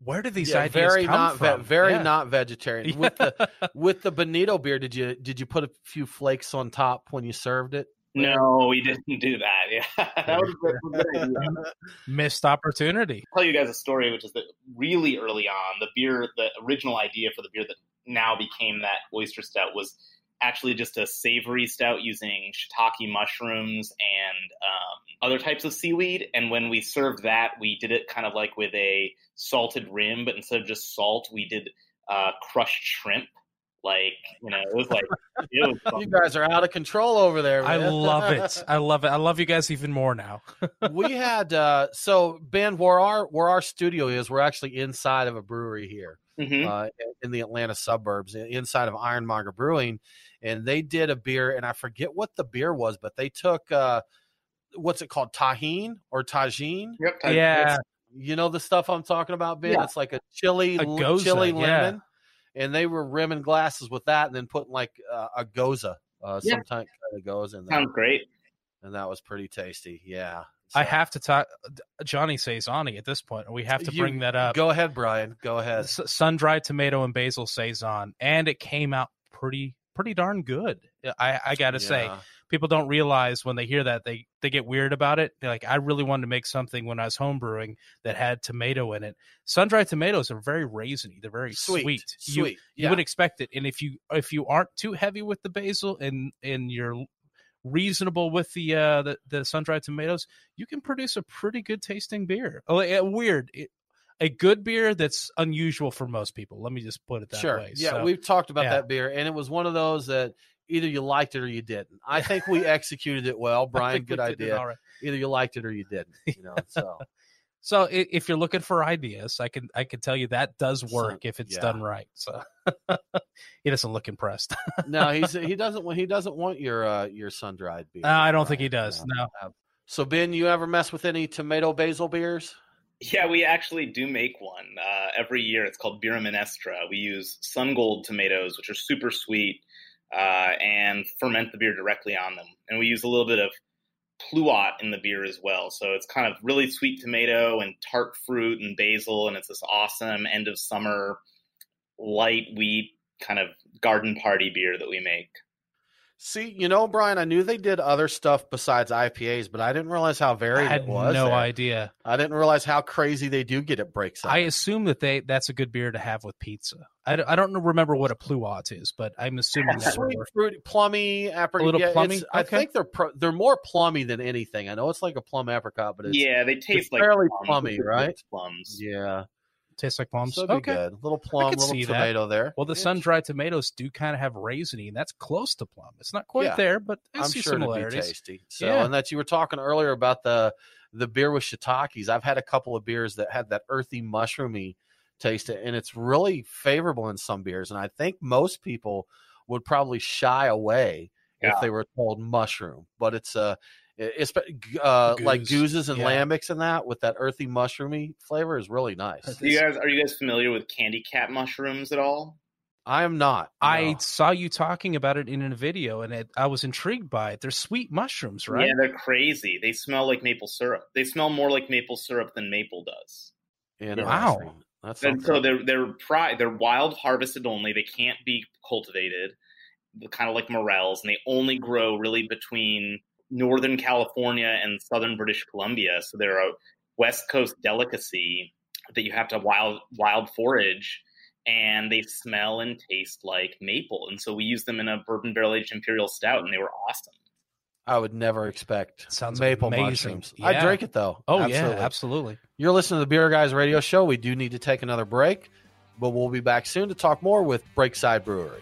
Speaker 1: Where did these
Speaker 5: Yeah,
Speaker 1: ideas
Speaker 5: very
Speaker 1: come
Speaker 5: not ve-
Speaker 1: from?
Speaker 5: very
Speaker 1: Yeah.
Speaker 5: not vegetarian. With the with the bonito beer, did you did you put a few flakes on top when you served it?
Speaker 6: No, we didn't do that. Yeah, that was a good idea.
Speaker 1: missed opportunity.
Speaker 6: tell you guys a story, which is that really early on, the beer, the original idea for the beer that now became that oyster stout was actually just a savory stout using shiitake mushrooms and um, other types of seaweed. And when we served that, we did it kind of like with a salted rim, but instead of just salt, we did uh, crushed shrimp. Like you know, it was like it was
Speaker 5: You guys are out of control over there.
Speaker 1: I love it. I love it. I love you guys even more now.
Speaker 5: we had uh so Ben, where our where our studio is, we're actually inside of a brewery here.
Speaker 6: Mhm.
Speaker 5: uh, in the Atlanta suburbs, inside of Ironmonger Brewing, and they did a beer, and I forget what the beer was, but they took uh, what's it called, tahine or tajine?
Speaker 6: Yep.
Speaker 1: Yeah.
Speaker 5: You know the stuff I'm talking about, Ben.
Speaker 6: Yeah.
Speaker 5: It's like a chili,
Speaker 1: A
Speaker 5: l-
Speaker 1: gose,
Speaker 5: chili
Speaker 1: yeah.
Speaker 5: Lemon, and they were rimming glasses with that, and then putting like uh, a gose, uh,
Speaker 6: Yeah.
Speaker 5: some kind of gose in there,
Speaker 6: Sounds great.
Speaker 5: and that was pretty tasty. Yeah,
Speaker 1: I have to talk Johnny Saisoni at this point. We have to
Speaker 5: You-
Speaker 1: bring that up.
Speaker 5: Go ahead, Brian. Go ahead.
Speaker 1: Sun dried tomato and basil saison, and it came out pretty pretty darn good. I, I got to say,
Speaker 5: Yeah.
Speaker 1: People don't realize when they hear that they they get weird about it. They're like, I really wanted to make something when I was homebrewing that had tomato in it. Sun dried tomatoes are very raisiny. They're very
Speaker 5: Sweet,
Speaker 1: sweet. You,
Speaker 5: sweet,
Speaker 1: you
Speaker 5: yeah.
Speaker 1: would expect it, and if you if you aren't too heavy with the basil and and you're reasonable with the uh the, the sun dried tomatoes, you can produce a pretty good tasting beer. Oh, weird. It, a good beer that's unusual for most people. Let me just put it that
Speaker 5: sure.
Speaker 1: way.
Speaker 5: Yeah,
Speaker 1: So-
Speaker 5: we've talked about
Speaker 1: yeah.
Speaker 5: that beer, and it was one of those that either you liked it or you didn't. I think we executed it well, Brian.
Speaker 1: think we
Speaker 5: Good idea.
Speaker 1: all right.
Speaker 5: Either you liked it or you didn't. You know, so
Speaker 1: So if you're looking for ideas, I can I can tell you that does
Speaker 5: Sun-
Speaker 1: work if it's
Speaker 5: yeah.
Speaker 1: done right. So he doesn't look impressed.
Speaker 5: no, he's he doesn't want he doesn't want your uh your sun dried beer.
Speaker 1: No, I don't think he
Speaker 5: Brian.
Speaker 1: does. No.
Speaker 5: So Ben, you ever mess with any tomato basil beers?
Speaker 6: Yeah, we actually do make one uh, every year. It's called Bira Minestra. We use sun gold tomatoes, which are super sweet, uh, and ferment the beer directly on them. And we use a little bit of pluot in the beer as well. So it's kind of really sweet tomato and tart fruit and basil, and it's this awesome end of summer light wheat kind of garden party beer that we make.
Speaker 5: See, you know, Brian, I knew they did other stuff besides IPAs, but I didn't realize how
Speaker 1: I
Speaker 5: varied
Speaker 1: had
Speaker 5: it was.
Speaker 1: no
Speaker 5: there.
Speaker 1: idea.
Speaker 5: I didn't realize how crazy they do get at breaks.
Speaker 1: I assume that they that's a good beer to have with pizza. I, don't- I don't remember what a pluot is, but I'm assuming that
Speaker 5: Sweet
Speaker 1: work.
Speaker 5: fruit, plummy, apricot.
Speaker 1: A little
Speaker 5: yeah,
Speaker 1: plummy?
Speaker 5: it's- I think they're pro- they're more plummy than anything. I know it's like a plum apricot, but it's
Speaker 6: yeah, they taste like
Speaker 5: fairly
Speaker 6: plums,
Speaker 5: plummy, right?
Speaker 6: Plums.
Speaker 5: yeah.
Speaker 1: Tastes like plums.
Speaker 5: So
Speaker 1: okay.
Speaker 5: good. Little plum,
Speaker 1: could
Speaker 5: little
Speaker 1: see that.
Speaker 5: tomato there.
Speaker 1: Well, the sun dried tomatoes do kind of have raisiny, and that's close to plum. It's not quite
Speaker 5: Yeah.
Speaker 1: there, but I
Speaker 5: I'm
Speaker 1: see
Speaker 5: sure it'd be
Speaker 1: similarities.
Speaker 5: tasty. So,
Speaker 1: Yeah.
Speaker 5: and that you were talking earlier about the the beer with shiitakes. I've had a couple of beers that had that earthy, mushroomy taste, and it's really favorable in some beers. And I think most people would probably shy away if they were told mushroom, but it's a it's uh, like
Speaker 1: Gose,
Speaker 5: goses and
Speaker 1: yeah.
Speaker 5: lambics and that with that earthy, mushroomy flavor is really nice.
Speaker 6: Do you guys are you guys familiar with candy cap mushrooms at all?
Speaker 5: I am not.
Speaker 1: I saw you talking about it in a video, and it, I was intrigued by it. They're sweet mushrooms, right?
Speaker 6: Yeah, they're crazy. They smell like maple syrup. They smell more like maple syrup than maple does.
Speaker 5: Interesting. That's
Speaker 6: And so they're they're pri- they're wild harvested only. They can't be cultivated. Kind of like morels, and they only grow really between northern California and southern British Columbia. So they're a west coast delicacy that you have to wild wild forage, and they smell and taste like maple. And so we use them in a bourbon barrel aged imperial stout, and they were awesome.
Speaker 5: I would never expect
Speaker 1: Sounds
Speaker 5: maple
Speaker 1: amazing.
Speaker 5: mushrooms.
Speaker 1: Yeah.
Speaker 5: I drink it though.
Speaker 1: Oh
Speaker 5: Absolutely.
Speaker 1: yeah, absolutely.
Speaker 5: You're listening to the Beer Guys Radio Show. We do need to take another break, but we'll be back soon to talk more with Breakside Brewery.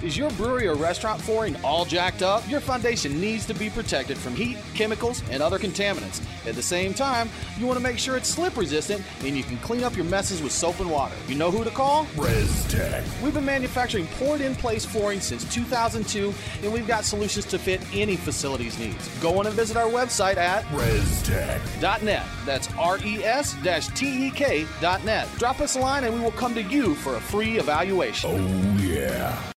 Speaker 10: Is your brewery or restaurant flooring all jacked up? Your foundation needs to be protected from heat, chemicals, and other contaminants. At the same time, you want to make sure it's slip resistant and you can clean up your messes with soap and water. You know who to call?
Speaker 4: ResTek.
Speaker 10: We've been manufacturing poured in place flooring since 2002, and we've got solutions to fit any facility's needs. Go on and visit our website at
Speaker 4: ResTek.net.
Speaker 10: That's R E S T E K dot net. Drop us a line and we will come to you for a free evaluation.
Speaker 4: Oh, yeah.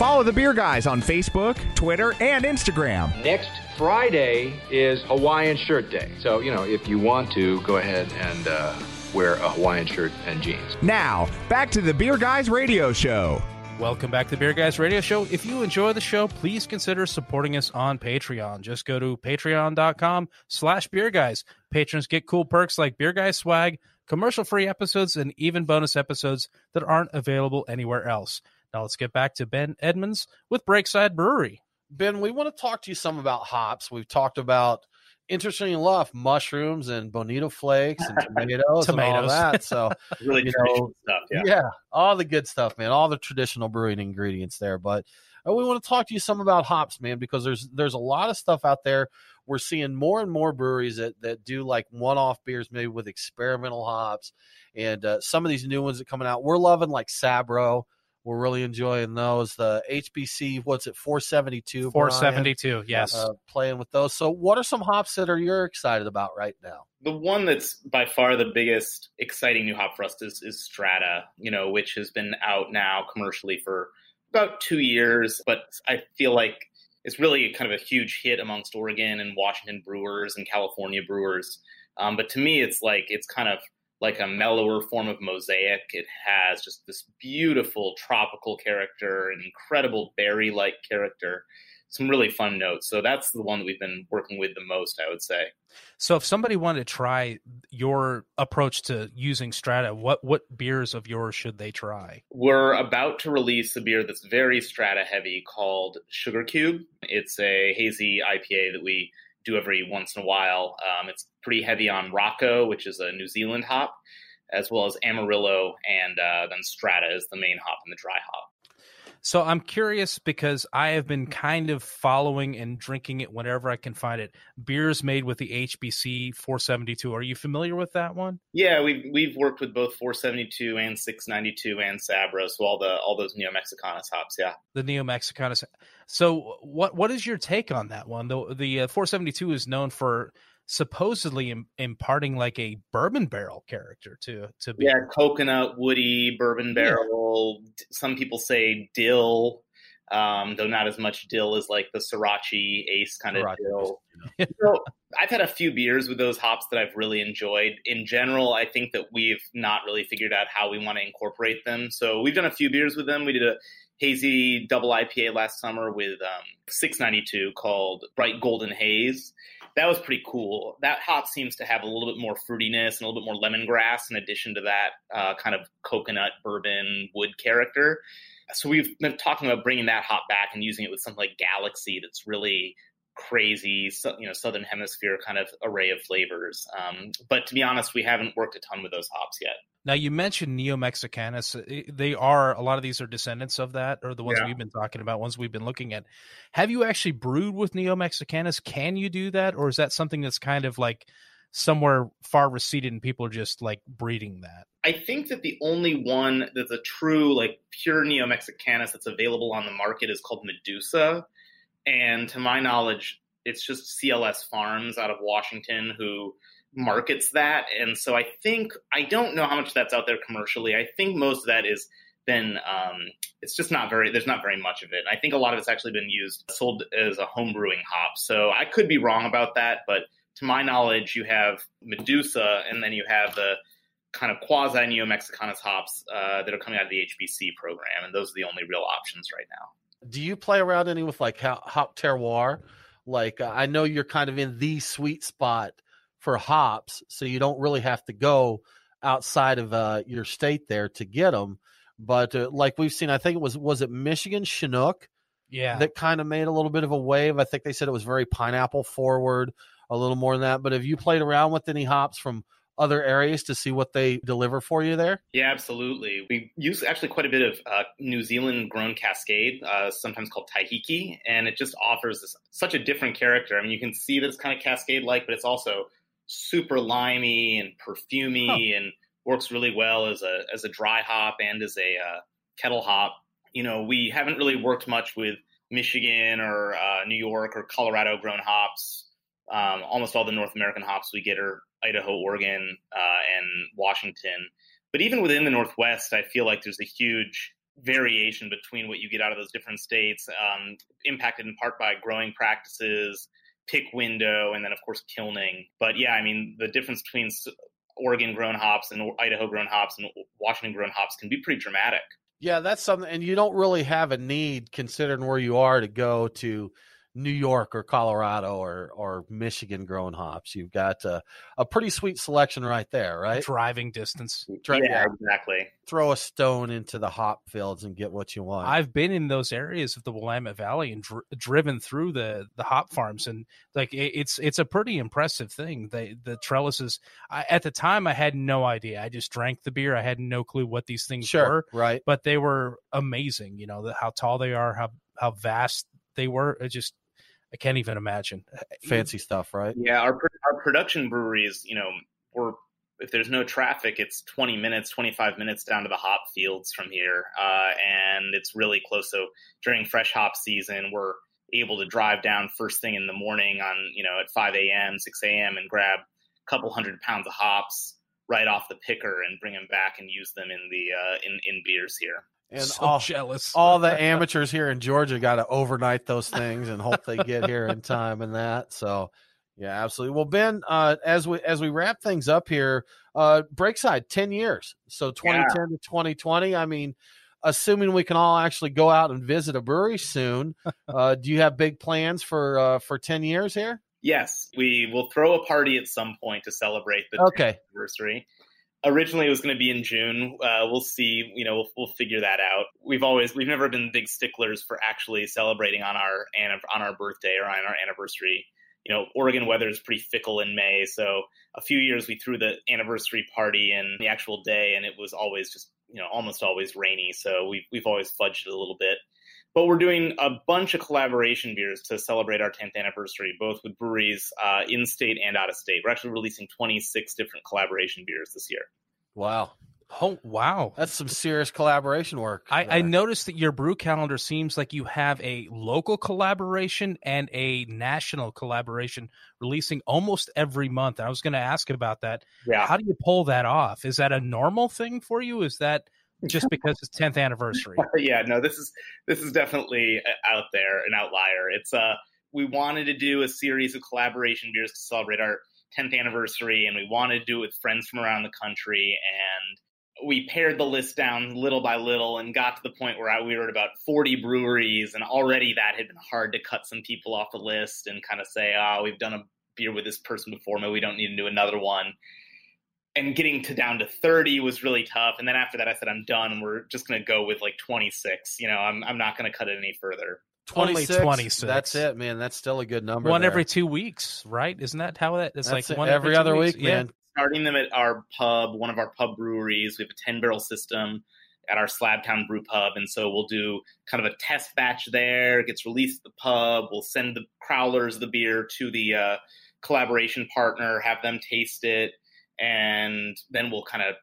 Speaker 2: Follow the Beer Guys on Facebook, Twitter, and Instagram.
Speaker 11: Next Friday is Hawaiian Shirt Day. So, you know, if you want to, go ahead and uh, wear a Hawaiian shirt and jeans.
Speaker 2: Now, back to the Beer Guys Radio Show.
Speaker 1: Welcome back to the Beer Guys Radio Show. If you enjoy the show, please consider supporting us on Patreon. Just go to patreon.com slash beer guys. Patrons get cool perks like beer guys swag, commercial free episodes, and even bonus episodes that aren't available anywhere else. Now let's get back to Ben Edmunds with Breakside Brewery.
Speaker 5: Ben, we want to talk to you some about hops. We've talked about interestingly enough, mushrooms and bonito flakes and tomatoes, and all that. So
Speaker 6: Really
Speaker 5: you know,
Speaker 6: stuff. Yeah.
Speaker 5: yeah, all the good stuff, man. All the traditional brewing ingredients there. But uh, we want to talk to you some about hops, man, because there's there's a lot of stuff out there. We're seeing more and more breweries that that do like one-off beers, maybe with experimental hops, and uh, some of these new ones that coming out. We're loving like Sabro. We're really enjoying those. The HBC, what's it, 472?
Speaker 1: 472,
Speaker 5: Brian?
Speaker 1: Yes.
Speaker 5: Uh, playing with those. So, what are some hops that are you're excited about right now?
Speaker 6: the one that's by far the biggest exciting new hop for us is, is Strata, you know, which has been out now commercially for about two years, but I feel like it's really kind of a huge hit amongst Oregon and Washington brewers and California brewers. Um, but to me, it's like it's kind of like a mellower form of mosaic. It has just this beautiful tropical character, an incredible berry-like character, some really fun notes. So that's the one that we've been working with the most, I would say.
Speaker 1: So if somebody wanted to try your approach to using Strata, what what beers of yours should they try?
Speaker 6: We're about to release a beer that's very strata heavy called Sugar Cube. It's a hazy IPA that we do every once in a while. Um, it's pretty heavy on Rakau, which is a New Zealand hop, as well as Amarillo, and uh, then Strata is the main hop and the dry hop.
Speaker 1: So I'm curious because I have been kind of following and drinking it whenever I can find it. Beers made with the HBC 472. Are you familiar with that one?
Speaker 6: Yeah, we've we've worked with both 472 and 692 and Sabro, so all the all those Neo Mexicanus hops. Yeah.
Speaker 1: The Neo Mexicanus. So what what is your take on that one? The the uh, 472 is known for supposedly Im- imparting like a bourbon barrel character to to be
Speaker 6: Yeah, coconut, woody, bourbon barrel. D- Some people say dill, um, though not as much dill as like the Sorachi Ace kind of
Speaker 5: Sorachi
Speaker 6: dill. so I've had a few beers with those hops that I've really enjoyed. In general, I think that we've not really figured out how we want to incorporate them. So we've done a few beers with them. We did a hazy double IPA last summer with um, 692 called Bright Golden Haze. That was pretty cool. That hop seems to have a little bit more fruitiness and a little bit more lemongrass in addition to that uh, kind of coconut bourbon wood character. So we've been talking about bringing that hop back and using it with something like Galaxy that's really crazy, you know, southern hemisphere kind of array of flavors. Um, but to be honest, we haven't worked a ton with those hops yet.
Speaker 1: Now you mentioned Neo Mexicanus. They are a lot of these are descendants of that, or the ones
Speaker 6: Yeah.
Speaker 1: we've been talking about, ones we've been looking at. Have you actually brewed with Neo Mexicanus? Can you do that, or is that something that's kind of like somewhere far receded and people are just like breeding that?
Speaker 6: I think that the only one that's a true like pure Neo Mexicanus that's available on the market is called Medusa, and to my knowledge, it's just CLS Farms out of Washington who markets that. And so I think I don't know how much that's out there commercially. I think most of that is been um, it's just not very there's not very much of it. I think a lot of it's actually been used sold as a home brewing hop. So I could be wrong about that, but to my knowledge, you have Medusa, and then you have the kind of quasi Neo Mexicanus hops uh, that are coming out of the HBC program, and those are the only real options right now.
Speaker 5: Do you play around any with like hop terroir? Like uh, I know you're kind of in the sweet spot for hops, so you don't really have to go outside of uh, your state there to get them. But uh, like we've seen, I think it was was it Michigan Chinook
Speaker 1: Yeah.
Speaker 5: that kind of made a little bit of a wave. I think they said it was very pineapple forward, a little more than that. But have you played around with any hops from other areas to see what they deliver for you there?
Speaker 6: Yeah, absolutely. We use actually quite a bit of uh, New Zealand grown Cascade, uh, sometimes called Taiheke, and it just offers this, such a different character. I mean, you can see that it's kind of Cascade like, but it's also super limey and perfumey and works really well as a as a dry hop and as a uh, kettle hop. You know, we haven't really worked much with Michigan or uh, New York or Colorado grown hops. Um, almost all the North American hops we get are Idaho, Oregon, uh, and Washington. But even within the Northwest, I feel like there's a huge variation between what you get out of those different states, um, impacted in part by growing practices, pick window, and then, of course, kilning. But yeah, I mean, the difference between Oregon grown hops and Idaho grown hops and Washington grown hops can be pretty dramatic.
Speaker 5: Yeah, that's something, and you don't really have a need, considering where you are, to go to New York or Colorado or or Michigan growing hops. You've got uh, a pretty sweet selection right there, right?
Speaker 1: Driving distance.
Speaker 5: Dri-
Speaker 6: yeah, exactly.
Speaker 5: Throw a stone into the hop fields and get what you want.
Speaker 1: I've been in those areas of the Willamette Valley and dr- driven through the the hop farms, and like it, it's it's a pretty impressive thing. The the trellises. I, at the time, I had no idea. I just drank the beer. I had no clue what these things
Speaker 5: Sure,
Speaker 1: were.
Speaker 5: right.
Speaker 1: But they were amazing. You know the, how tall they are, how how vast they were. It just I can't even imagine.
Speaker 5: Fancy stuff, right?
Speaker 6: Yeah, our our production breweries, you know, we're if there's no traffic, it's 20 minutes, 25 minutes down to the hop fields from here, uh, and it's really close. So during fresh hop season, we're able to drive down first thing in the morning on you know at 5 a.m., 6 a.m. and grab a couple hundred pounds of hops right off the picker and bring them back and use them in the uh, in in beers here.
Speaker 5: And
Speaker 1: so
Speaker 5: all,
Speaker 1: jealous.
Speaker 5: all the amateurs here in Georgia got to overnight those things and hope they get here in time and that. So, yeah, absolutely. Well, Ben, uh, as we as we wrap things up here, uh, Breakside, ten years, so 2010 to 2020. I mean, assuming we can all actually go out and visit a brewery soon, uh, do you have big plans for uh, for 10 years here?
Speaker 6: Yes, we will throw a party at some point to celebrate the
Speaker 5: Okay.
Speaker 6: anniversary. Originally, it was going to be in June. Uh, we'll see. You know, we'll, we'll figure that out. We've always we've never been big sticklers for actually celebrating on our on our birthday or on our anniversary. You know, Oregon weather is pretty fickle in May, so a few years we threw the anniversary party in the actual day, and it was always just you know almost always rainy. So we've we've always fudged it a little bit. But we're doing a bunch of collaboration beers to celebrate our 10th anniversary, both with breweries uh, in state and out of state. We're actually releasing 26 different collaboration beers this year.
Speaker 5: Wow.
Speaker 1: Oh wow,
Speaker 5: that's some serious collaboration work.
Speaker 1: I, I noticed that your brew calendar seems like you have a local collaboration and a national collaboration releasing almost every month. I was going to ask about that.
Speaker 6: Yeah.
Speaker 1: How do you pull that off? Is that a normal thing for you? Is that just because it's 10th anniversary?
Speaker 6: yeah, no, this is this is definitely uh, out there, an outlier. It's uh we wanted to do a series of collaboration beers to celebrate our 10th anniversary, and we wanted to do it with friends from around the country, and we pared the list down little by little and got to the point where I, we were at about 40 breweries, and already that had been hard to cut some people off the list and kind of say, oh, we've done a beer with this person before, maybe we don't need to do another one. And getting to down to 30 was really tough. And then after that, I said, I'm done. We're just going to go with like 26. You know, I'm, I'm not going to cut it any further.
Speaker 1: Only 26.
Speaker 5: That's it, man. That's still a good number.
Speaker 1: One
Speaker 5: there.
Speaker 1: every two weeks, right? Isn't that how that? It's
Speaker 5: That's
Speaker 1: like
Speaker 5: it.
Speaker 1: one
Speaker 5: every
Speaker 1: two
Speaker 5: other
Speaker 1: weeks?
Speaker 5: week,
Speaker 1: Yeah.
Speaker 5: man.
Speaker 6: starting them at our pub, one of our pub breweries. We have a 10 barrel system at our Slabtown Brew Pub. And so we'll do kind of a test batch there. It gets released at the pub. We'll send the crowlers the beer to the uh, collaboration partner, have them taste it. And then we'll kind of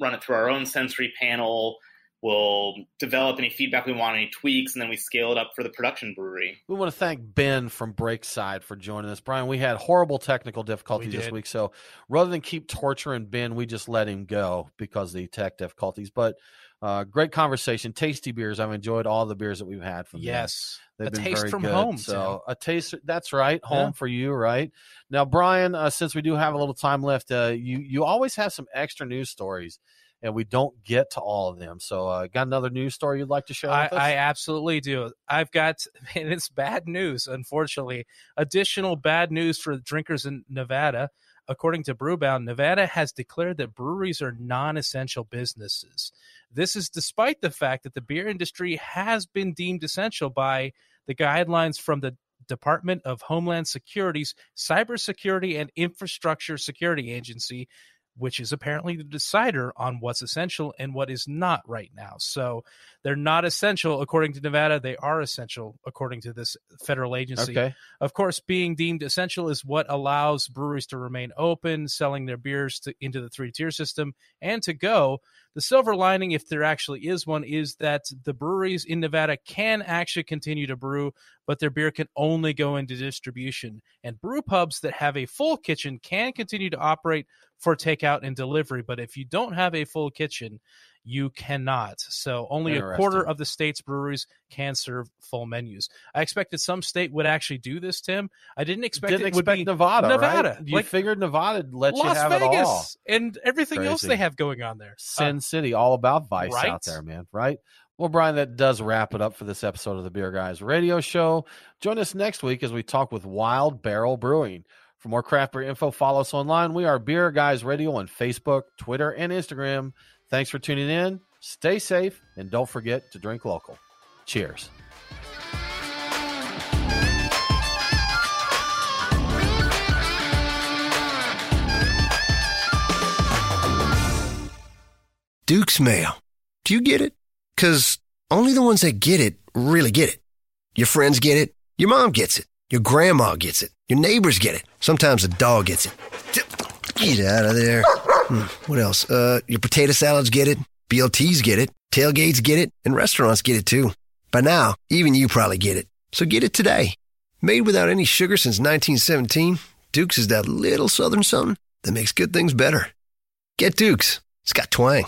Speaker 6: run it through our own sensory panel. We'll develop any feedback we want, any tweaks, and then we scale it up for the production brewery.
Speaker 5: We want to thank Ben from Breakside for joining us. Brian, we had horrible technical difficulties this week. So rather than keep torturing Ben, we just let him go because of the tech difficulties. But uh, great conversation. Tasty beers. I've enjoyed all the beers that we've had from.
Speaker 1: Yes.
Speaker 5: They've
Speaker 1: A
Speaker 5: been
Speaker 1: taste
Speaker 5: very
Speaker 1: from
Speaker 5: good.
Speaker 1: home,
Speaker 5: So a taste. That's right. Home
Speaker 1: Yeah.
Speaker 5: for you, right? Now, Brian, uh, since we do have a little time left, uh, you you always have some extra news stories, and we don't get to all of them. So, uh, got another news story you'd like to share
Speaker 1: I,
Speaker 5: with us?
Speaker 1: I absolutely do. I've got, and it's bad news, unfortunately. Additional bad news for drinkers in Nevada. According to Brewbound, Nevada has declared that breweries are non essential businesses. This is despite the fact that the beer industry has been deemed essential by the guidelines from the Department of Homeland Security's Cybersecurity and Infrastructure Security Agency, which is apparently the decider on what's essential and what is not right now. So they're not essential according to Nevada. They are essential according to this federal agency.
Speaker 5: Okay.
Speaker 1: Of course, being deemed essential is what allows breweries to remain open, selling their beers to, into the three tier system and to go. The silver lining, if there actually is one, is that the breweries in Nevada can actually continue to brew, but their beer can only go into distribution. And brew pubs that have a full kitchen can continue to operate for takeout and delivery. But if you don't have a full kitchen, you cannot. So only a quarter of the state's breweries can serve full menus. I expected some state would actually do this, Tim. I didn't expect
Speaker 5: Didn't
Speaker 1: it would
Speaker 5: expect
Speaker 1: be
Speaker 5: Nevada.
Speaker 1: Nevada.
Speaker 5: right? You
Speaker 1: like
Speaker 5: figured Nevada would let
Speaker 1: Las
Speaker 5: you have
Speaker 1: Vegas
Speaker 5: it all.
Speaker 1: and everything else they have going on there.
Speaker 5: Uh, Sin City, all about Vice
Speaker 1: right?
Speaker 5: out there, man. Right? Well, Brian, that does wrap it up for this episode of the Beer Guys Radio Show. Join us next week as we talk with Wild Barrel Brewing. For more craft beer info, follow us online. We are Beer Guys Radio on Facebook, Twitter, and Instagram. Thanks for tuning in. Stay safe and don't forget to drink local. Cheers.
Speaker 12: Duke's Mayo. Do you get it? Because only the ones that get it really get it. Your friends get it. Your mom gets it. Your grandma gets it. Your neighbors get it. Sometimes a dog gets it. Get out of there. Hmm, what else? Uh, your potato salads get it. BLTs get it. Tailgates get it. And restaurants get it too. By now, even you probably get it. So get it today. Made without any sugar since 1917, Duke's is that little southern something that makes good things better. Get Duke's. It's got twang.